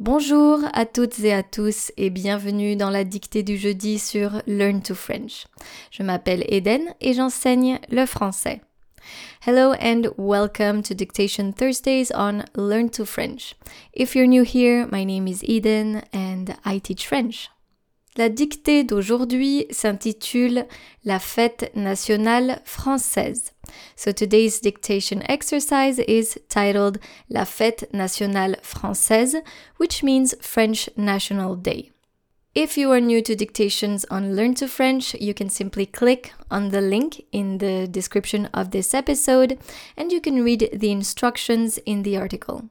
Bonjour à toutes et à tous et bienvenue dans la dictée du jeudi sur Learn to French. Je m'appelle Eden et j'enseigne le français. Hello and welcome to Dictation Thursdays on Learn to French. If you're new here, my name is Eden and I teach French. La dictée d'aujourd'hui s'intitule La fête nationale française. So today's dictation exercise is titled La Fête Nationale Française, which means French National Day. If you are new to dictations on Learn to French, you can simply click on the link in the description of this episode and you can read the instructions in the article.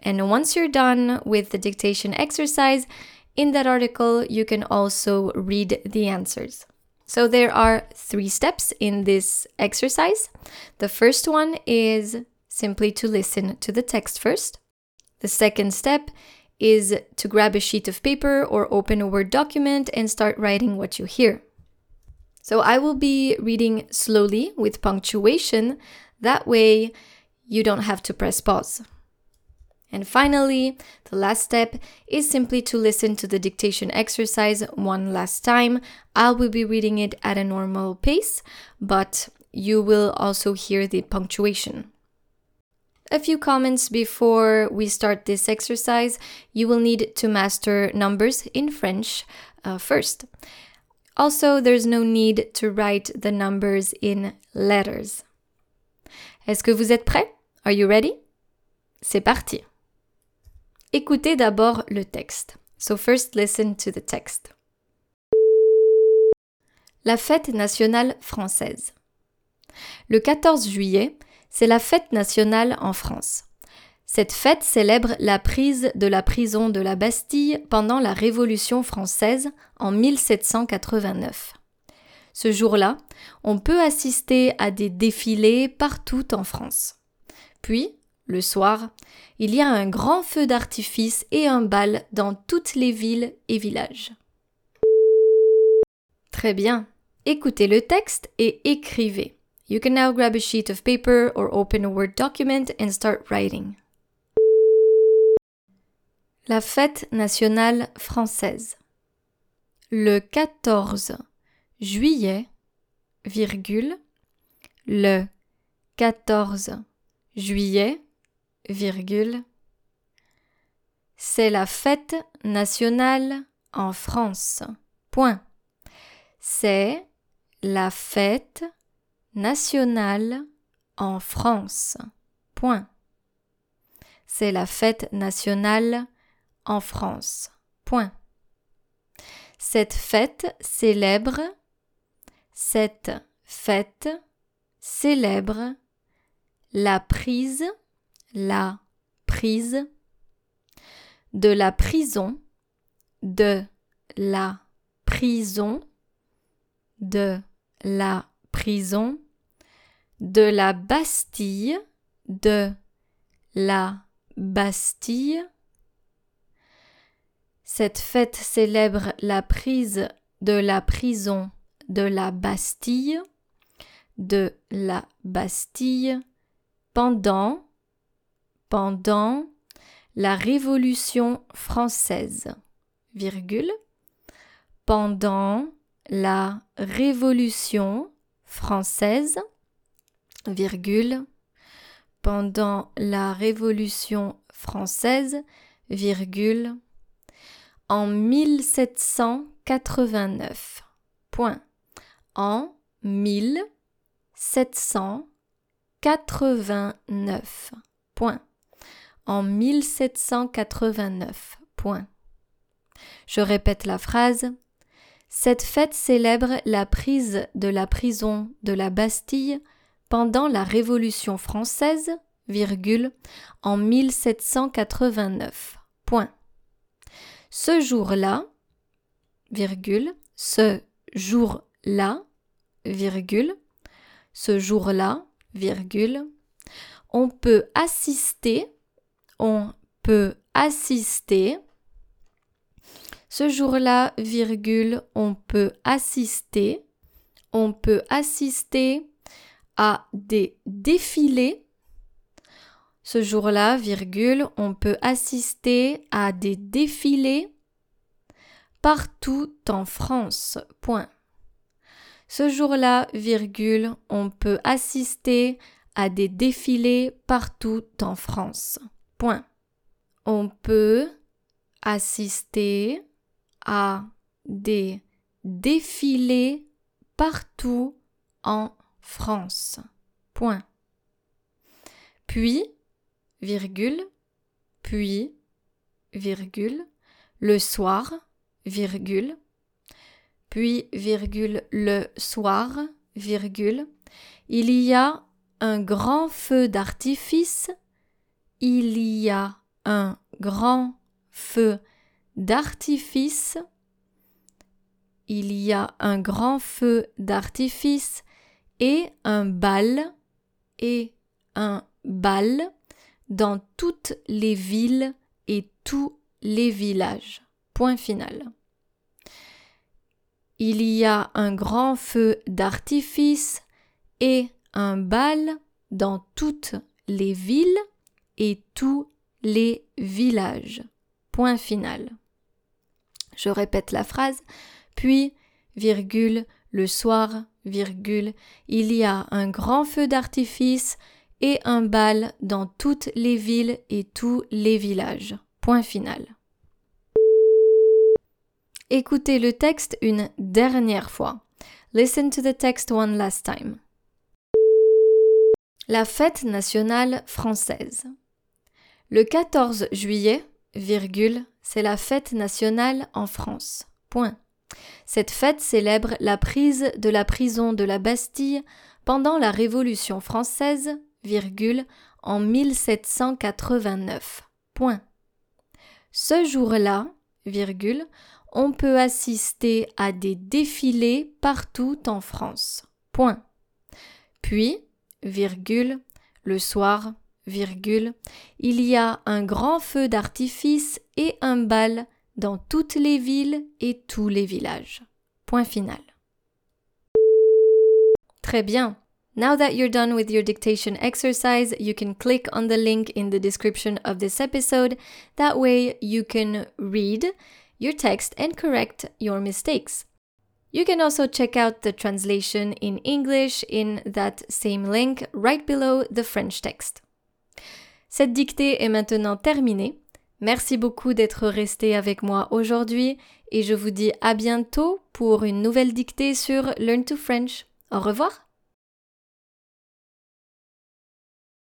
And once you're done with the dictation exercise, in that article you can also read the answers. So there are three steps in this exercise. The first one is simply to listen to the text first. The second step is to grab a sheet of paper or open a Word document and start writing what you hear. So I will be reading slowly with punctuation. That way you don't have to press pause. And finally, the last step is simply to listen to the dictation exercise one last time. I will be reading it at a normal pace, but you will also hear the punctuation. A few comments before we start this exercise. You will need to master numbers in French uh, first. Also, there's no need to write the numbers in letters. Est-ce que vous êtes prêts? Are you ready? C'est parti! Écoutez d'abord le texte. So first listen to the text. La fête nationale française. Le 14 juillet, c'est la fête nationale en France. Cette fête célèbre la prise de la prison de la Bastille pendant la Révolution française en 1789. Ce jour-là, on peut assister à des défilés partout en France. Puis, le soir, il y a un grand feu d'artifice et un bal dans toutes les villes et villages. Très bien. Écoutez le texte et écrivez. You can now grab a sheet of paper or open a Word document and start writing. La fête nationale française. Le 14 juillet, virgule, le 14 juillet, c'est la fête nationale en France. C'est la fête nationale en France. C'est la fête nationale en France. Cette fête célèbre, cette fête célèbre la prise la prise, de la prison, de la prison, de la prison, de la Bastille, de la Bastille. Cette fête célèbre la prise de la prison de la Bastille, de la Bastille, pendant pendant la Révolution française, virgule, pendant la Révolution française, virgule, pendant la Révolution française, virgule, en 1789. Point. En 1789. Point en 1789. Point. Je répète la phrase. Cette fête célèbre la prise de la prison de la Bastille pendant la Révolution française, virgule, en 1789. Point. Ce jour-là, ce jour-là, ce jour-là, on peut assister on peut assister. Ce jour-là, virgule, on peut assister. On peut assister à des défilés. Ce jour-là, virgule, on peut assister à des défilés partout en France. Point. Ce jour-là, virgule, on peut assister à des défilés partout en France. Point. On peut assister à des défilés partout en France. Point. Puis, virgule, puis, virgule, le soir, virgule, puis, virgule, le soir, virgule, il y a un grand feu d'artifice, il y a un grand feu d'artifice, il y a un grand feu d'artifice et un bal et un bal dans toutes les villes et tous les villages. Point final. Il y a un grand feu d'artifice et un bal dans toutes les villes et tous les villages. Point final. Je répète la phrase, puis, virgule, le soir, virgule, il y a un grand feu d'artifice et un bal dans toutes les villes et tous les villages. Point final. Écoutez le texte une dernière fois. Listen to the text one last time. La fête nationale française. Le 14 juillet, virgule, c'est la fête nationale en France. Cette fête célèbre la prise de la prison de la Bastille pendant la Révolution française, virgule, en 1789. Point. Ce jour-là, virgule, on peut assister à des défilés partout en France. Point. Puis, virgule, le soir, il y a un grand feu d'artifice et un bal dans toutes les villes et tous les villages. Point final. Très bien. Now that you're done with your dictation exercise, you can click on the link in the description of this episode. That way you can read your text and correct your mistakes. You can also check out the translation in English in that same link right below the French text. Cette dictée est maintenant terminée. Merci beaucoup d'être resté avec moi aujourd'hui et je vous dis à bientôt pour une nouvelle dictée sur Learn to French. Au revoir